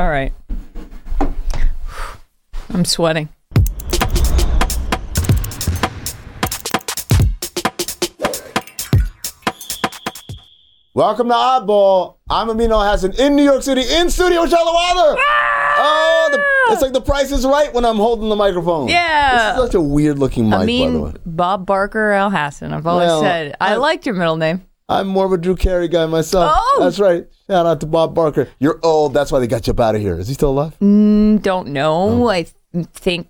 All right. I'm sweating. Welcome to Oddball. I'm Amin Elhassan in New York City, in studio with Charlotte Wilder. Ah! Oh, the, it's like the price is right when I'm holding the microphone. Yeah. This is such a weird looking mic, I by the way. mean, Bob Barker Elhassan. I've always Well, said I I- liked your middle name. I'm more of a Drew Carey guy myself. Oh! That's right. Shout out to Bob Barker. You're old. That's why they got you up out of here. Is he still alive? Mm, Don't know. Oh. I th- think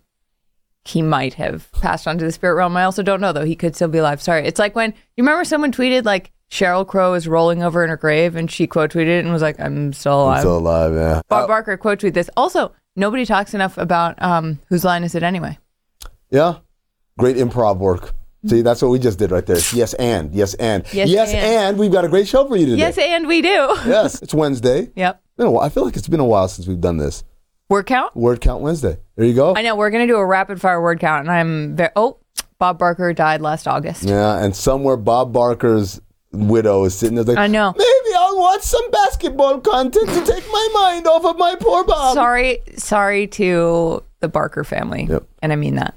he might have passed on to the spirit realm. I also don't know though. He could still be alive. Sorry. It's like when you remember someone tweeted like Sheryl Crow is rolling over in her grave, and she quote tweeted it and was like, "I'm still alive." He's still alive, yeah. Bob Uh, Barker quote tweeted this. Also, nobody talks enough about um, whose line is it anyway? yeah. Great improv work. See, that's what we just did right there. Yes, and. Yes, and. Yes, and. and. We've got a great show for you today. Yes, and we do. yes. It's Wednesday. yep. Been. I feel like it's been a while since we've done this. Word count. Word count Wednesday. There you go. I know we're gonna do a rapid fire word count, and I'm very. Oh, Bob Barker died last August. Yeah, and somewhere Bob Barker's widow is sitting there like, I know. Maybe I'll watch some basketball content to take my mind off of my poor Bob. Sorry, sorry to the Barker family, Yep. and I mean that.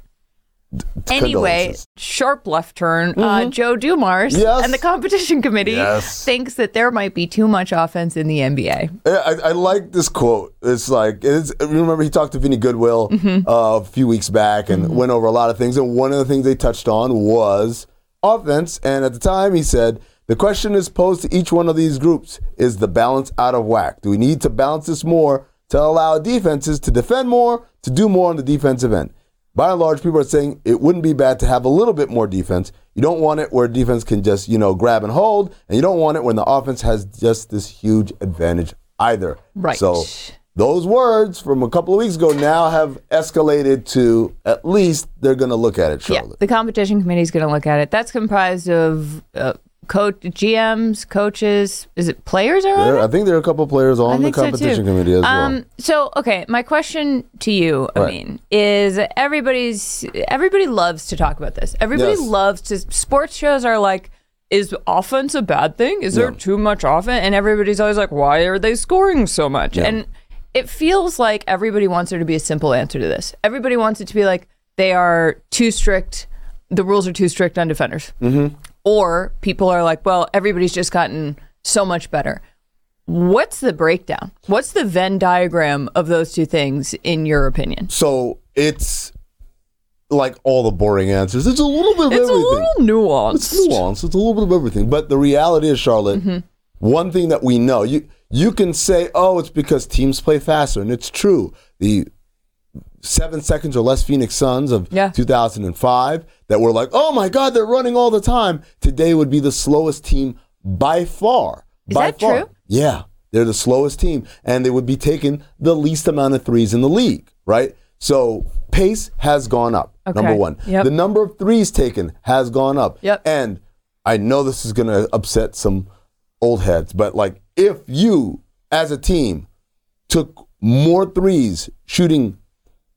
Anyway, sharp left turn. Uh, Joe Dumars Yes. and the competition committee Yes. thinks that there might be too much offense in the NBA. I, I like this quote. It's like it's, remember he talked to Vinny Goodwill Mm-hmm. uh, a few weeks back and went over a lot of things. And one of the things they touched on was offense. And at the time, he said the question is posed to each one of these groups: Is the balance out of whack? Do we need to balance this more to allow defenses to defend more, to do more on the defensive end? By and large, people are saying it wouldn't be bad to have a little bit more defense. You don't want it where defense can just, you know, grab and hold, and you don't want it when the offense has just this huge advantage either. Right. So those words from a couple of weeks ago now have escalated to at least they're going to look at it, Yeah, the competition committee is going to look at it. That's comprised of uh, coach, GMs, coaches. Is it players are There-? I think there are a couple players on the think so, competition committee as well. Um, so okay, my question to you, I Right. mean, is everybody's everybody loves to talk about this. Everybody Yes. loves to sports shows are like is offense a bad thing? Is there Yeah. too much offense? And everybody's always like, why are they scoring so much? Yeah. And it feels like everybody wants there to be a simple answer to this. Everybody wants it to be like they are too strict. The rules are too strict on defenders. Mm-hmm. Or people are like, well, everybody's just gotten so much better. What's the breakdown? What's the Venn diagram of those two things, in your opinion? so it's like all the boring answers. It's a little bit of It's a everything. little nuanced. It's nuance. It's a little bit of everything. But the reality is, Charlotte, Mm-hmm. one thing that we know, you you can say, oh, it's because teams play faster, and it's true. The seven seconds or less Phoenix Suns of Yeah. 2005 that were like, oh my God, they're running all the time. Today would be the slowest team by far. Is by that far. true? Yeah, they're the slowest team, and they would be taking the least amount of threes in the league, right? So pace has gone up. Okay. Number one, Yep. the number of threes taken has gone up. Yep. And I know this is going to upset some old heads, but like if you as a team took more threes shooting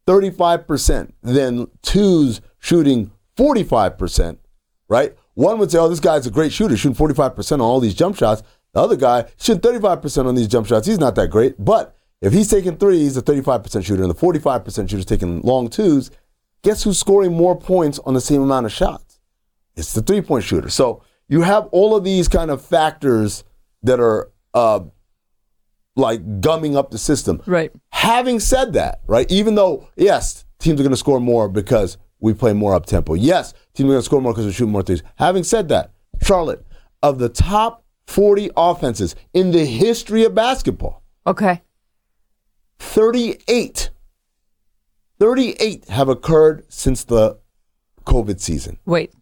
35% than twos shooting 45%, right? One would say, oh, this guy's a great shooter, shooting 45% on all these jump shots. The other guy shooting 35% on these jump shots. He's not that great. But if he's taking threes, a 35% shooter, and the 45% shooter's taking long twos, guess who's scoring more points on the same amount of shots? It's the three point shooter. So you have all of these kind of factors that are uh, like gumming up the system. Right. Having said that, right, even though, yes, teams are going to score more because we play more up tempo. Yes, teams are going to score more because we shoot more threes. Having said that, Charlotte, of the top 40 offenses in the history of basketball, Okay. 38, 38 have occurred since the COVID season. Wait.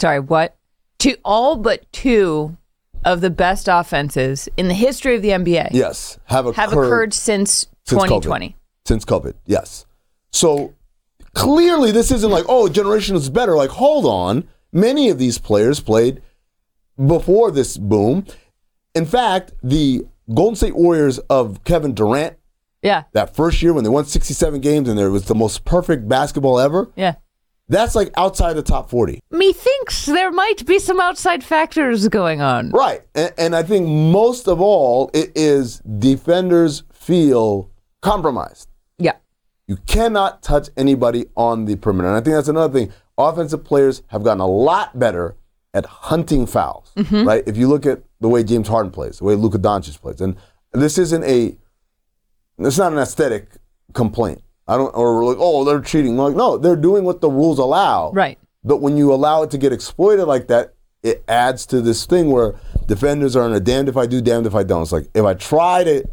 Sorry, what? Two all but two of the best offenses in the history of the NBA Yes, have occurred, have occurred since, since 2020. COVID. Since COVID, yes. So clearly, this isn't like, oh, generation is better. Like, hold on. Many of these players played before this boom. In fact, the Golden State Warriors of Kevin Durant, Yeah. that first year when they won 67 games and there was the most perfect basketball ever, Yeah. That's like outside the top 40. Methinks there might be some outside factors going on. Right. And, and I think most of all, it is defenders feel compromised. Yeah. You cannot touch anybody on the perimeter. And I think that's another thing. Offensive players have gotten a lot better at hunting fouls, mm-hmm. right? If you look at the way James Harden plays, the way Luka Doncic plays, and this isn't a, it's not an aesthetic complaint. I don't, or like, oh, they're cheating. Like, no, they're doing what the rules allow. Right. But when you allow it to get exploited like that, it adds to this thing where defenders are in a damned if I do, damned if I don't. It's like if I try to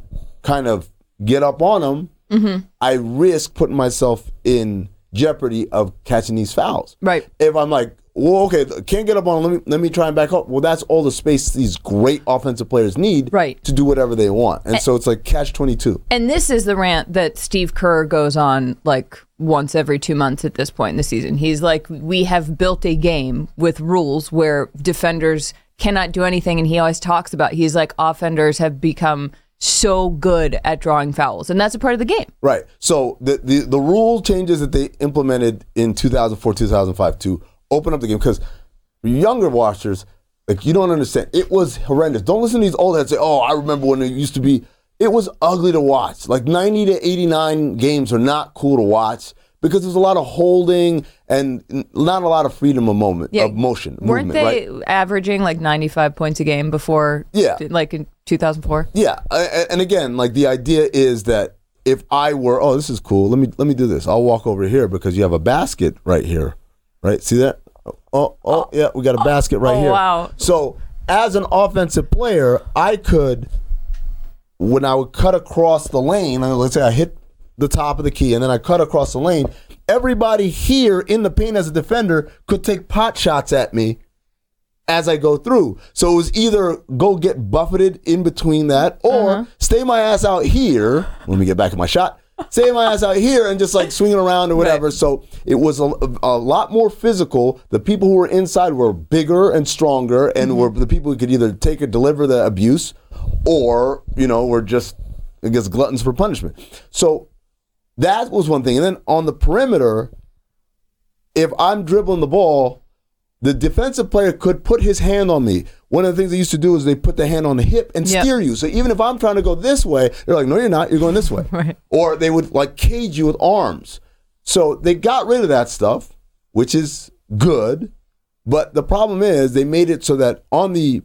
kind of get up on them, mm-hmm. I risk putting myself in jeopardy of catching these fouls. Right. If I'm like, well, okay, can't get up on. Let me let me try and back up. Well, that's all the space these great offensive players need, Right. to do whatever they want. And so it's like catch twenty two. And this is the rant that Steve Kerr goes on like once every two months at this point in the season. He's like, we have built a game with rules where defenders cannot do anything. And he always talks about, he's like, offenders have become so good at drawing fouls. And that's a part of the game. Right. So the, the the rule changes that they implemented in 2004, 2005 to open up the game because younger watchers, like you don't understand. It was horrendous. Don't listen to these old heads say, "Oh, I remember when it used to be." It was ugly to watch. Like 90 to 89 games are not cool to watch because there's a lot of holding and not a lot of freedom of moment Yeah. of motion. Weren't movement, they right? averaging like 95 points a game before, Yeah. like in 2004? Yeah, and again, like the idea is that if I were, oh, this is cool. Let me let me do this. I'll walk over here because you have a basket right here, right? See that? Oh, oh, yeah, we got a basket right oh, here. wow. So as an offensive player, I could, when I would cut across the lane, let's say I hit the top of the key and then I cut across the lane. Everybody here in the paint as a defender could take pot shots at me as I go through. So it was either go get buffeted in between that or Uh-huh. stay my ass out here. Let me get back in my shot. Stay my ass out here and just like swinging around or whatever. So it was a, a lot more physical. The people who were inside were bigger and stronger and Mm-hmm. were the people who could either take or deliver the abuse or, you know, were just, I guess, gluttons for punishment. So that was one thing. And then on the perimeter, if I'm dribbling the ball, the defensive player could put his hand on me. One of the things they used to do is they put the hand on the hip and Yep. steer you. So even if I'm trying to go this way, they're like, no, you're not. You're going this way. Right. Or they would like cage you with arms. So they got rid of that stuff, which is good. But the problem is they made it so that on the,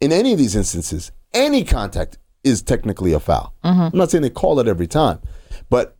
in any of these instances, any contact is technically a foul. Mm-hmm. I'm not saying they call it every time, but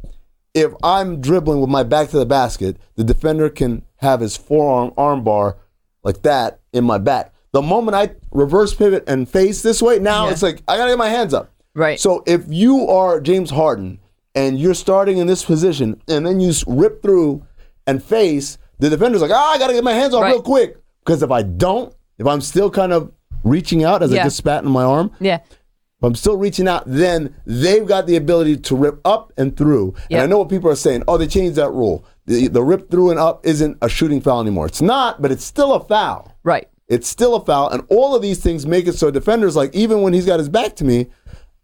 if I'm dribbling with my back to the basket, the defender can have his forearm arm bar like that in my back. The moment I reverse pivot and face this way, now Yeah. it's like I gotta get my hands up. Right. So if you are James Harden and you're starting in this position and then you rip through and face, the defender's like, ah, I gotta get my hands off Right. real quick. Because if I don't, if I'm still kind of reaching out as I just spat in my arm, Yeah. if I'm still reaching out, then they've got the ability to rip up and through. And I know what people are saying. Oh, they changed that rule. The, the rip through and up isn't a shooting foul anymore. It's not, but it's still a foul. Right. It's still a foul. And all of these things make it so defenders, like, even when he's got his back to me,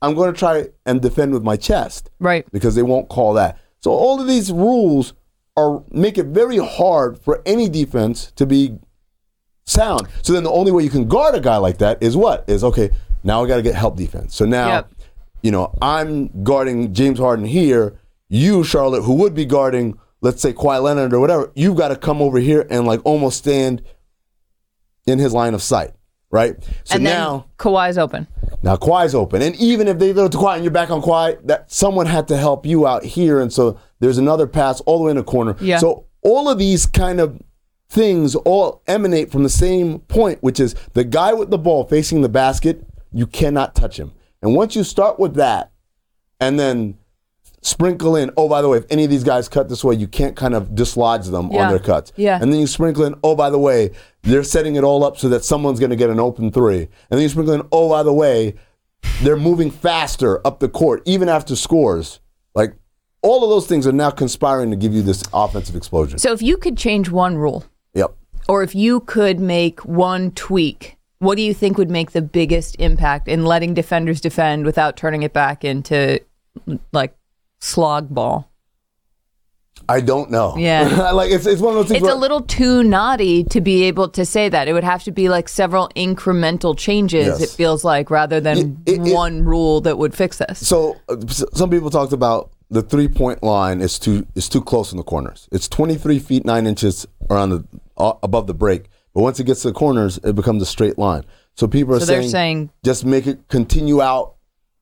I'm going to try and defend with my chest Right. because they won't call that. So all of these rules are make it very hard for any defense to be sound. So then the only way you can guard a guy like that is what? Is okay, now I got to get help defense. So now, Yep. you know, I'm guarding James Harden here, you Charlotte who would be guarding let's say Kawhi Leonard or whatever, you've got to come over here and like almost stand in his line of sight, right? So and now, Kawhi's open. now Kawhi's open, and even if they go to Kawhi and you're back on Kawhi, that someone had to help you out here, and so there's another pass all the way in the corner. Yeah. So all of these kind of things all emanate from the same point, which is the guy with the ball facing the basket. You cannot touch him, and once you start with that, and then sprinkle in, oh, by the way, if any of these guys cut this way, you can't kind of dislodge them Yeah. on their cuts. Yeah. And then you sprinkle in, oh, by the way, they're setting it all up so that someone's going to get an open three. And then you sprinkle in, oh, by the way, they're moving faster up the court, even after scores. Like, all of those things are now conspiring to give you this offensive explosion. So if you could change one rule, Yep. or if you could make one tweak, what do you think would make the biggest impact in letting defenders defend without turning it back into like slog ball? I don't know. Yeah. like, it's, it's one of those things It's a little too naughty to be able to say that. It would have to be like several incremental changes, Yes. it feels like, rather than It- it- it- one rule that would fix this. So uh, some people talked about the three point line is too is too close in the corners. It's 23 feet 9 inches around the uh, above the break. But once it gets to the corners, it becomes a straight line. So people are So saying, saying- just make it continue out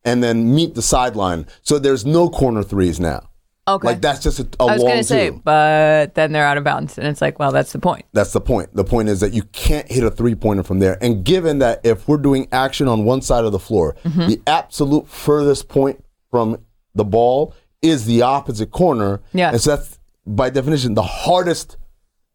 and then meet the sideline. So there's no corner threes now. Okay. Like that's just a, a I was long going to say, two. but then they're out of bounds. And it's like, well, that's the point. That's the point. The point is that you can't hit a three pointer from there. And given that if we're doing action on one side of the floor, Mm-hmm. the absolute furthest point from the ball is the opposite corner. Yeah. And so that's by definition the hardest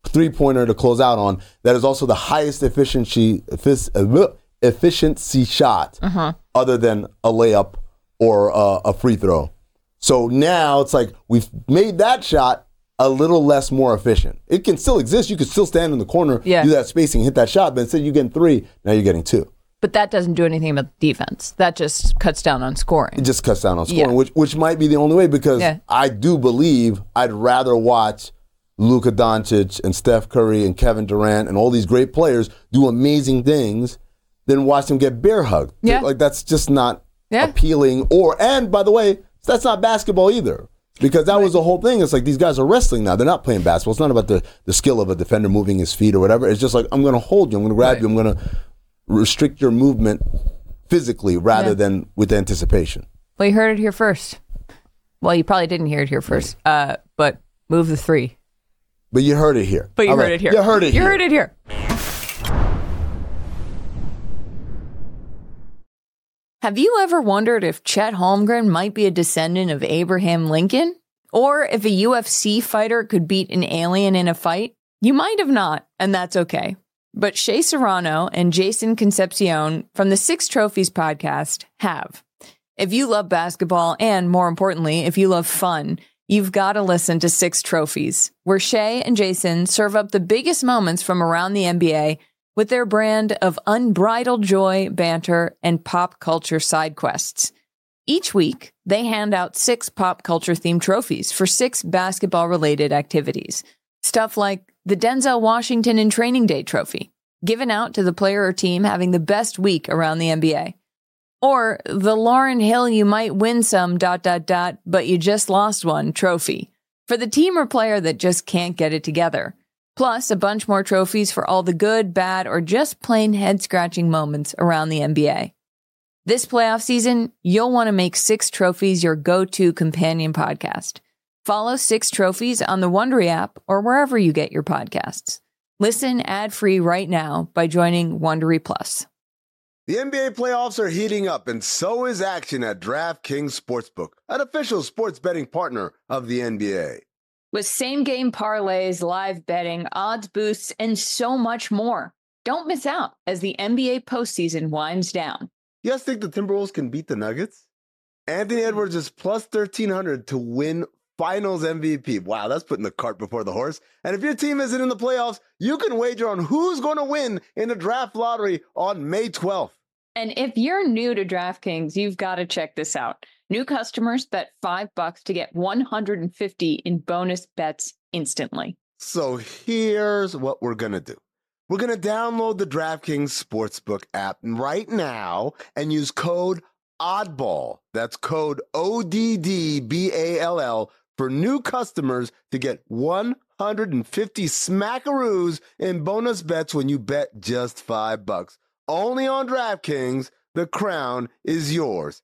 three pointer to close out on. That is also the highest efficiency uh, efficiency shot Uh-huh. Other than a layup or uh, a free throw. So now it's like we've made that shot a little less more efficient. It can still exist. You can still stand in the corner, Yeah. do that spacing, hit that shot, but instead you're getting three, now you're getting two. But that doesn't do anything about defense. That just cuts down on scoring. It just cuts down on scoring, Yeah. which which might be the only way because Yeah. I do believe I'd rather watch Luka Doncic and Steph Curry and Kevin Durant and all these great players do amazing things than watch them get bear hugged. Yeah. Like that's just not Yeah. appealing or and by the way, that's not basketball either. Because that was the whole thing. It's like these guys are wrestling now. They're not playing basketball. It's not about the, the skill of a defender moving his feet or whatever. It's just like, I'm going to hold you. I'm going to grab Right. you. I'm going to restrict your movement physically rather Yeah. than with anticipation. Well, you heard it here first. Well, you probably didn't hear it here first. Uh, but move the three. But you heard it here. But you All heard right. it here. You heard it You here. heard it here. Have you ever wondered if Chet Holmgren might be a descendant of Abraham Lincoln? Or if a UFC fighter could beat an alien in a fight? You might have not, and that's okay. But Shea Serrano and Jason Concepcion from the Six Trophies podcast have. If you love basketball and, more importantly, if you love fun, you've got to listen to Six Trophies, where Shea and Jason serve up the biggest moments from around the NBA with their brand of unbridled joy, banter, and pop culture side quests. Each week, they hand out six pop culture themed trophies for six basketball related activities. Stuff like the Denzel Washington in Training Day trophy, given out to the player or team having the best week around the NBA. Or the Lauryn Hill you might win some dot dot dot, but you just lost one trophy for the team or player that just can't get it together. Plus, a bunch more trophies for all the good, bad, or just plain head scratching moments around the NBA. This playoff season, you'll want to make Six Trophies your go to companion podcast. Follow Six Trophies on the Wondery app or wherever you get your podcasts. Listen ad free right now by joining Wondery Plus. The NBA playoffs are heating up, and so is action at DraftKings Sportsbook, an official sports betting partner of the NBA. With same game parlays, live betting, odds boosts, and so much more. Don't miss out as the NBA postseason winds down. You guys think the Timberwolves can beat the Nuggets? Anthony hmm. Edwards is plus 1300 to win finals MVP. Wow, that's putting the cart before the horse. And if your team isn't in the playoffs, you can wager on who's going to win in the draft lottery on May 12th. And if you're new to DraftKings, you've got to check this out. New customers bet 5 bucks to get 150 in bonus bets instantly. So here's what we're going to do. We're going to download the DraftKings Sportsbook app right now and use code ODDBALL. That's code O D D B A L L for new customers to get 150 smackaroos in bonus bets when you bet just five bucks. Only on DraftKings, the crown is yours.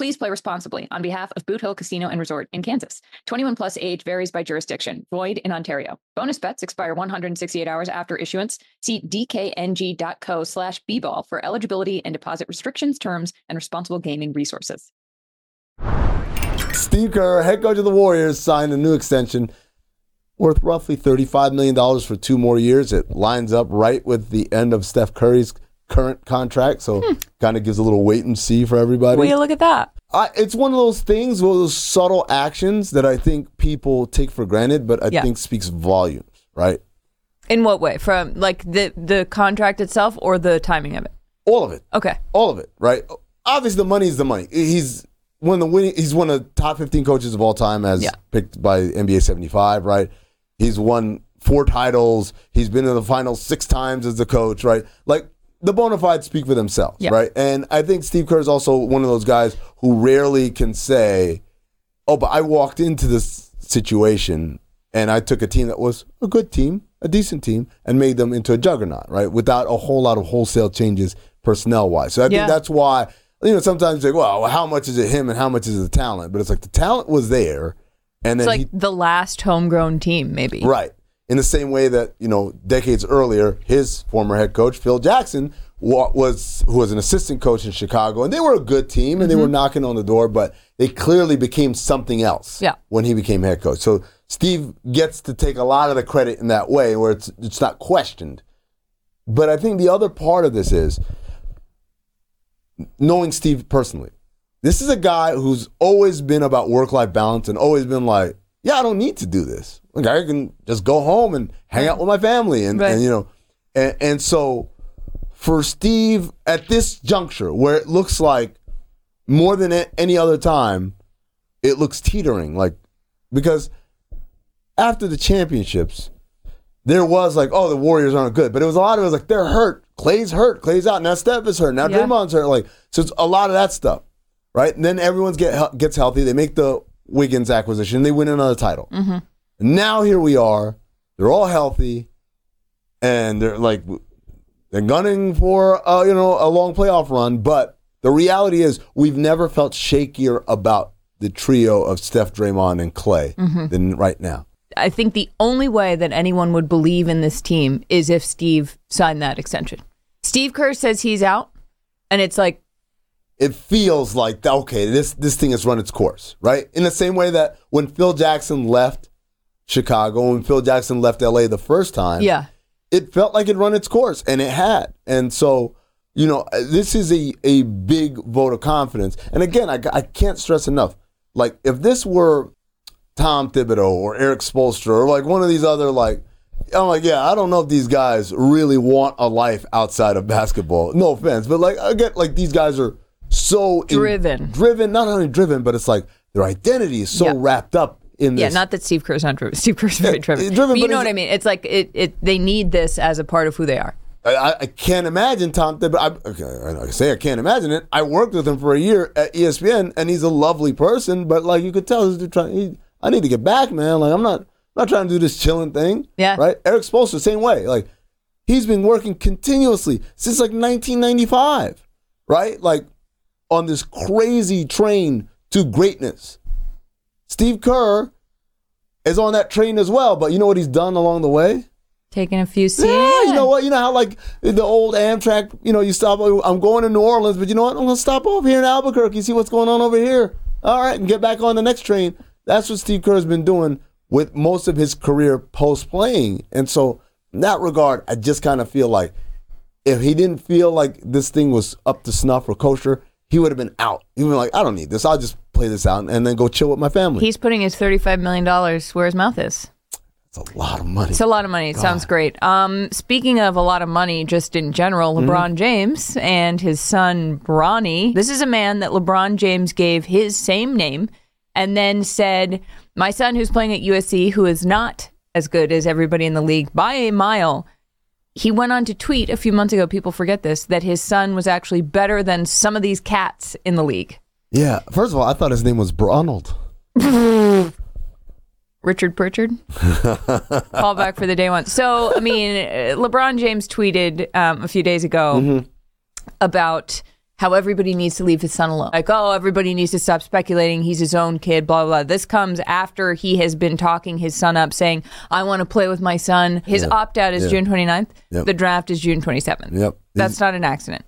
Please play responsibly on behalf of Boot Hill Casino and Resort in Kansas. 21 plus age varies by jurisdiction. Void in Ontario. Bonus bets expire 168 hours after issuance. See dkng.co slash bball for eligibility and deposit restrictions, terms, and responsible gaming resources. Steve Kerr, head coach of the Warriors, signed a new extension worth roughly $35 million for two more years. It lines up right with the end of Steph Curry's current contract, so hmm. kind of gives a little wait and see for everybody. Will you look at that? I, it's one of those things, one of those subtle actions that I think people take for granted, but I Yeah. think speaks volumes, right? In what way? From like the the contract itself or the timing of it? All of it. Okay. all of it, right? Obviously, the money is the money. He's one of the winning. He's one of the top fifteen coaches of all time, as Yeah. picked by NBA seventy five, right? He's won four titles. He's been in the finals six times as the coach, right? Like the bona fides speak for themselves, Yeah. right? And I think Steve Kerr is also one of those guys who rarely can say, "Oh, but I walked into this situation and I took a team that was a good team, a decent team, and made them into a juggernaut, right? Without a whole lot of wholesale changes personnel wise. So I Yeah. think that's why you know sometimes you say, well, how much is it him and how much is it the talent? But it's like the talent was there, and It's then like the last homegrown team, maybe. right in the same way that you know decades earlier, his former head coach Phil Jackson was who was an assistant coach in Chicago, and they were a good team and they were mm-hmm. knocking on the door, but they clearly became something else Yeah. when he became head coach. So Steve gets to take a lot of the credit in that way, where it's it's not questioned. But I think the other part of this is knowing Steve personally. This is a guy who's always been about work life balance and always been like, yeah, I don't need to do this. Like I can just go home and hang out with my family and, Right. and you know, and, and so for Steve at this juncture where it looks like more than any other time, it looks teetering. Like because after the championships, there was like, oh, the Warriors aren't good, but it was a lot of it was like they're hurt. Klay's hurt. Klay's out. Now Steph is hurt. Now Yeah. Draymond's hurt. Like so, it's a lot of that stuff, right? And then everyone's get gets healthy. They make the Wiggins acquisition. They win another title. Mm-hmm. And now here we are. They're all healthy, and they're like they're gunning for uh, you know a long playoff run. But the reality is, we've never felt shakier about the trio of Steph, Draymond, and Klay Mm-hmm. than right now. I think the only way that anyone would believe in this team is if Steve signed that extension. Steve Kerr says he's out, and it's like, it feels like okay, this this thing has run its course, right? In the same way that when Phil Jackson left Chicago, when Phil Jackson left LA the first time, yeah, it felt like it run its course, and it had. And so, you know, this is a a big vote of confidence. And again, I, I can't stress enough, like if this were Tom Thibodeau or Erik Spoelstra or like one of these other like. I'm like, yeah, I don't know if these guys really want a life outside of basketball. No offense, but like, I get like these guys are so in- Driven. driven, not only driven, but it's like their identity is so Yeah. wrapped up in yeah. Not that Steve Kerr's not driven. Steve Kerr's very driven. driven, but you but know what I mean? It's like it, it. They need this as a part of who they are. I- I, can't imagine Tom Thibodeau. I, okay, I say I can't imagine it. I worked with him for a year at ESPN, and he's a lovely person. But like you could tell, he's trying. He, I need to get back, man. Like I'm not, not trying to do this chilling thing. Yeah. Right. Erik Spoelstra, same way. Like he's been working continuously since like 1995. Right. Like on this crazy train to greatness. Steve Kerr is on that train as well. But you know what he's done along the way? Taking a few seats. Yeah, you know what? You know how like the old Amtrak, you know, you stop. I'm going to New Orleans, but you know what? I'm gonna stop over here in Albuquerque, see what's going on over here. All right, and get back on the next train. That's what Steve Kerr's been doing with most of his career post playing, and so in that regard, I just kind of feel like if he didn't feel like this thing was up to snuff or kosher, he would have been out. He would been like, I don't need this. I'll just play this out and then go chill with my family. He's putting his thirty-five million dollars where his mouth is. It's a lot of money. It's a lot of money. It sounds great. Um, speaking of a lot of money, just in general, Mm-hmm. LeBron James and his son Bronny. This is a man that LeBron James gave his same name and then said, My son, who's playing at USC, who is not as good as everybody in the league by a mile, he went on to tweet a few months ago, people forget this, that his son was actually better than some of these cats in the league. Yeah. First of all, I thought his name was Bronald. Richard Pritchard. Call back for the day one. So, I mean, uh, LeBron James tweeted um, a few days ago about how everybody needs to leave his son alone. Like, oh, everybody needs to stop speculating. He's his own kid, blah, blah, blah. This comes after he has been talking his son up, saying, I want to play with my son. His opt out is Yeah. June 29th. Yep. The draft is June 27th. Yep. That's not an accident.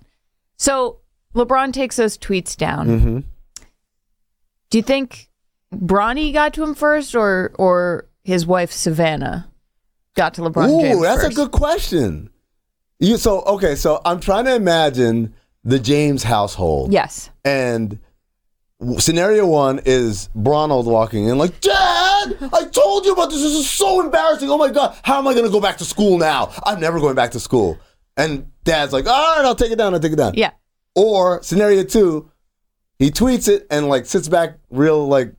So LeBron takes those tweets down. Mm-hmm. Do you think Bronny got to him first, or or his wife Savannah got to LeBron James? Ooh, that's first? a good question. You so okay, so I'm trying to imagine the James household. Yes. And scenario one is Bronald walking in like, Dad, I told you about this. This is so embarrassing. Oh my God, how am I going to go back to school now? I'm never going back to school. And Dad's like, all right, I'll take it down. I'll take it down. Yeah. Or scenario two, he tweets it and like sits back real like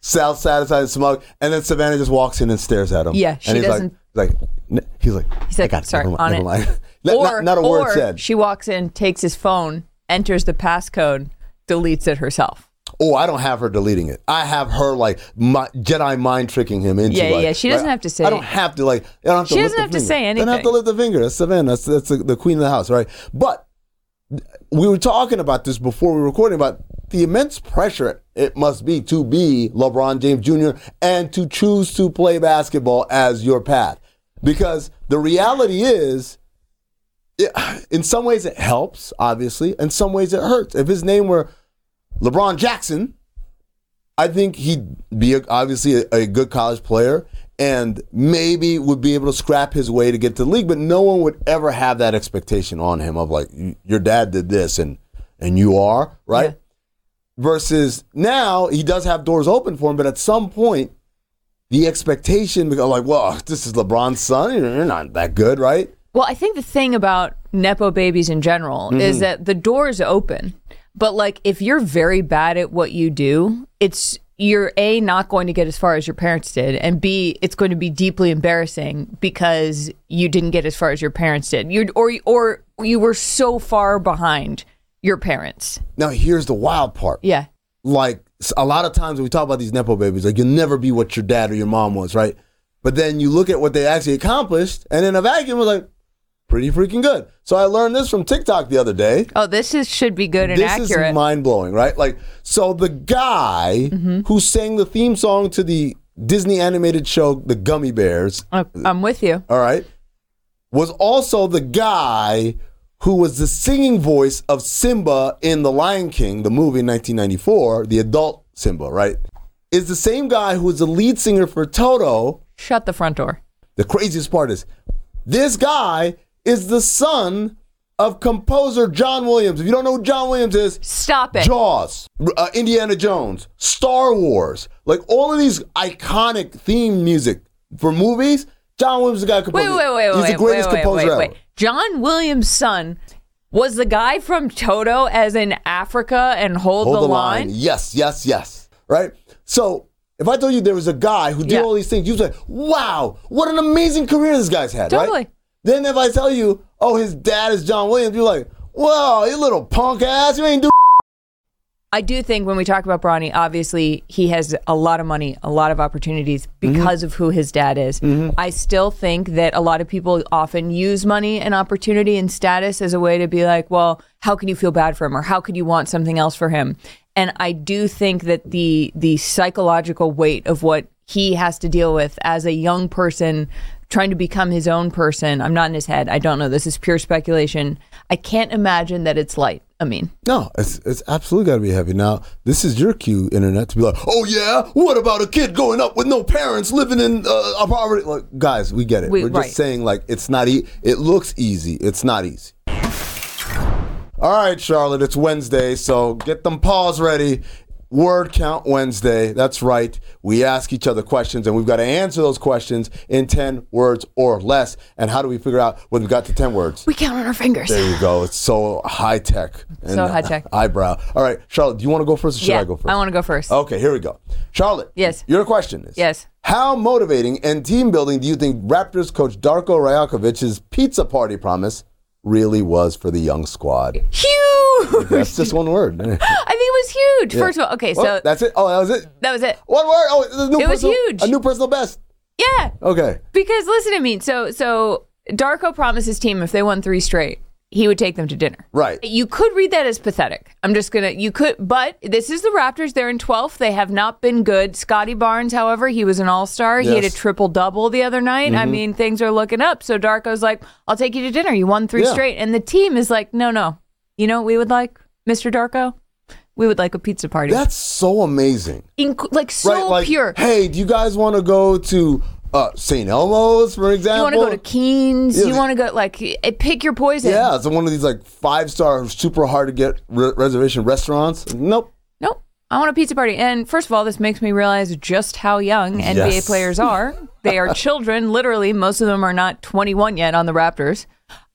self satisfied and smug, and then Savannah just walks in and stares at him. Yeah, she and he's doesn't- like, like he's like, He's I like, got it. sorry, never, on never it. Not- or not, not a or word said. she walks in, takes his phone, enters the passcode, deletes it herself. Oh, I don't have her deleting it. I have her like mi- Jedi mind tricking him into. Yeah, like, yeah, she doesn't like, have to say I don't have to like. I don't have to She lift doesn't have to finger. say I don't have to lift the finger. That's Savannah. That's that's the, the queen of the house, right? But we were talking about this before we were recording about the immense pressure it must be to be LeBron James Jr. and to choose to play basketball as your path, because the reality is it, in some ways it helps, obviously. In some ways it hurts. If his name were LeBron Jackson, I think he'd be obviously a, a good college player and maybe would be able to scrap his way to get to the league. But no one would ever have that expectation on him of like, your dad did this and and you are right. Yeah. Versus now he does have doors open for him, but at some point the expectation because like, well, this is LeBron's son. You're not that good, right? Well, I think the thing about Nepo babies in general Mm-hmm. is that the door is open. But like if you're very bad at what you do, it's you're A not going to get as far as your parents did and B it's going to be deeply embarrassing because you didn't get as far as your parents did. You or or you were so far behind your parents. Now here's the wild part. Yeah. like a lot of times when we talk about these nepo babies, like you'll never be what your dad or your mom was, right? But then you look at what they actually accomplished, and in a vacuum, was like pretty freaking good. So I learned this from TikTok the other day. Oh, this is should be good and accurate. this accurate. is mind blowing, right? Like, so the guy Mm-hmm. who sang the theme song to the Disney animated show, The Gummi Bears, Oh, I'm with you. all right, was also the guy who was the singing voice of Simba in The Lion King, the movie in 1994, the adult Simba, right? Is the same guy who was the lead singer for Toto. Shut the front door. The craziest part is this guy is the son of composer John Williams. If you don't know who John Williams is, Stop it. Jaws, uh, Indiana Jones, Star Wars, like all of these iconic theme music for movies. John Williams is the guy who Wait, composed wait, it. wait, He's wait, the greatest wait, wait, composer wait, ever. wait. John Williams' son was the guy from Toto, as in Africa and Hold, Hold the, line. Yes, yes, yes. Right? So if I told you there was a guy who did Yeah. all these things, you'd say, wow, what an amazing career this guy's had, Totally. right? Then if I tell you, oh, his dad is John Williams, you're like, whoa, you little punk ass, you ain't do I do think when we talk about Bronny, obviously he has a lot of money, a lot of opportunities mm-hmm. because of who his dad is. Mm-hmm. I still think that a lot of people often use money and opportunity and status as a way to be like, well, how can you feel bad for him or how could you want something else for him? And I do think that the the psychological weight of what he has to deal with as a young person trying to become his own person. I'm not in his head. I don't know. This is pure speculation. I can't imagine that it's light. I mean, No, it's it's absolutely got to be heavy. Now, this is your cue, internet, to be like, oh yeah, what about a kid growing up with no parents, living in uh, a poverty? Like, guys, we get it. We- are just saying like it's not. E- it looks easy. It's not easy. All right, Charlotte. It's Wednesday, so get them paws ready. Word Count Wednesday. That's right. We ask each other questions and we've got to answer those questions in 10 words or less. And how do we figure out when we got to 10 words? We count on our fingers. There you go. It's so high tech. and So high tech. Eyebrow. All right, Charlotte, do you want to go first or should yeah, I go first? I want to go first. Okay, here we go. Charlotte. Yes. Your question is Yes. How motivating and team building do you think Raptors coach Darko Rajakovic's pizza party promise really was for the young squad? Huge. That's just one word. I think it was huge. First of all, okay, so Oh, that's it. Oh, that was it. that was it. One word. Oh, it's a new It was huge. A new personal best. Yeah, Okay. because listen to me. So so Darko promised his team if they won three straight, he would take them to dinner. Right. You could read that as pathetic. I'm just gonna. You could, but this is the Raptors. They're in 12th. They have not been good. Scottie Barnes, however, he was an All Star. He had a triple double the other night. I mm-hmm. mean, things are looking up. So Darko's like, "I'll take you to dinner. You won three Yeah. straight," and the team is like, "No, no. You know what we would like, Mr. Darko? We would like a pizza party. That's so amazing. Inc- like so right? Like, pure. hey, do you guys want to go to uh, St. Elmo's, for example? You want to go to Keen's? Yeah, you want to go like eh, pick your poison? Yeah, it's one of these like five star, super hard to get re- reservation restaurants. Nope. Nope. I want a pizza party. And first of all, this makes me realize just how young NBA Yes. players are. They are children. Literally, most of them are not 21 yet on the Raptors.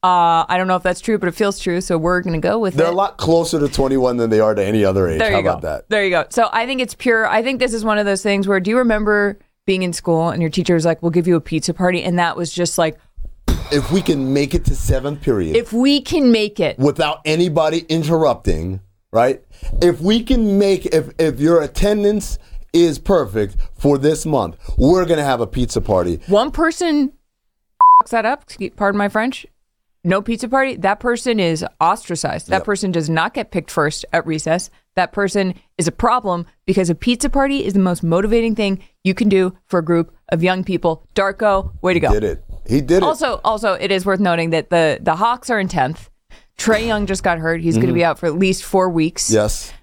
Uh, I don't know if that's true, but it feels true. So we're going to go with it. They're a lot closer to 21 than they are to any other age. there How you go. about that? There you go. So I think it's pure. I think this is one of those things where do you remember being in school and your teacher was like, we'll give you a pizza party? And that was just like, If we can make it to seventh period if we can make it. without anybody interrupting, right? If we can make if if your attendance is perfect for this month, we're gonna have a pizza party. one person that up, pardon my French, no pizza party, that person is ostracized. That person does not get picked first at recess. That person is a problem because a pizza party is the most motivating thing you can do for a group of young people. Darko, way to go. Did it? He did it. Also, also, it is worth noting that the the Hawks are in tenth. Trae Young just got hurt. He's going to mm-hmm. be out for at least four weeks. yes.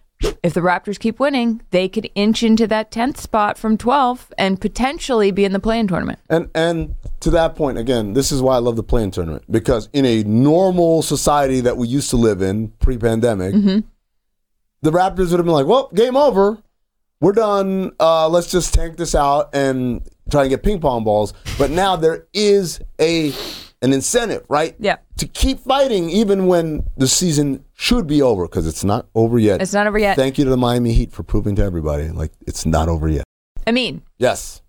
If the Raptors keep winning, they could inch into that tenth spot from twelve and potentially be in the play-in tournament. And and to that point again, this is why I love the play-in tournament because in a normal society that we used to live in pre-pandemic, Mm-hmm. the Raptors would have been like, "Well, game over. We're done. Uh, let's just tank this out and try and get ping pong balls." But now there is a an incentive, right? Yeah. To keep fighting even when the season should be over because it's not over yet. It's not over yet. Thank you to the Miami Heat for proving to everybody like it's not over yet. I mean, Yes.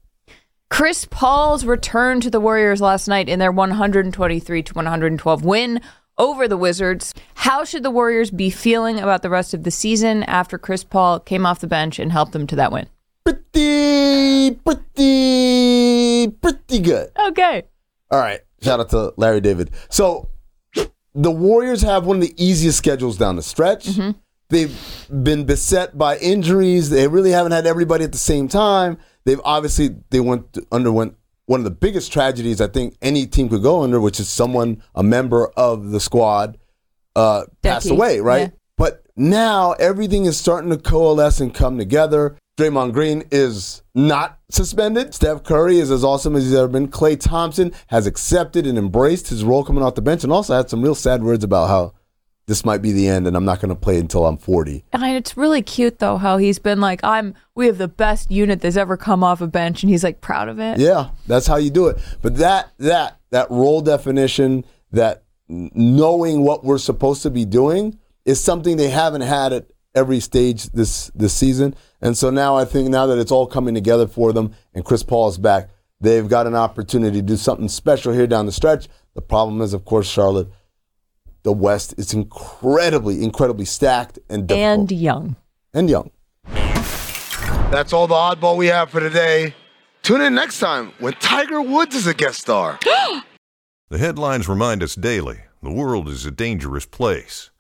Chris Paul's return to the Warriors last night in their 123 to 112 win over the Wizards. How should the Warriors be feeling about the rest of the season after Chris Paul came off the bench and helped them to that win? Pretty, pretty, pretty good. Okay. All right. Shout out to Larry David. So the Warriors have one of the easiest schedules down the stretch. They've been beset by injuries. They really haven't had everybody at the same time. They've obviously they went underwent one of the biggest tragedies I think any team could go under, which is someone, a member of the squad, uh, passed away, right? yeah. But now everything is starting to coalesce and come together. Draymond Green is not suspended. Steph Curry is as awesome as he's ever been. Klay Thompson has accepted and embraced his role coming off the bench and also had some real sad words about how this might be the end and I'm not going to play until I'm 40. And it's really cute though how he's been like, I'm we have the best unit that's ever come off a bench and he's like proud of it. Yeah, that's how you do it. But that that that role definition, that knowing what we're supposed to be doing, is something they haven't had at every stage this this season. And so now I think now that it's all coming together for them, and Chris Paul is back, they've got an opportunity to do something special here down the stretch. The problem is, of course, Charlotte. The West is incredibly, incredibly stacked and difficult. And young. and young. That's all the oddball we have for today. Tune in next time when Tiger Woods is a guest star. The headlines remind us daily the world is a dangerous place.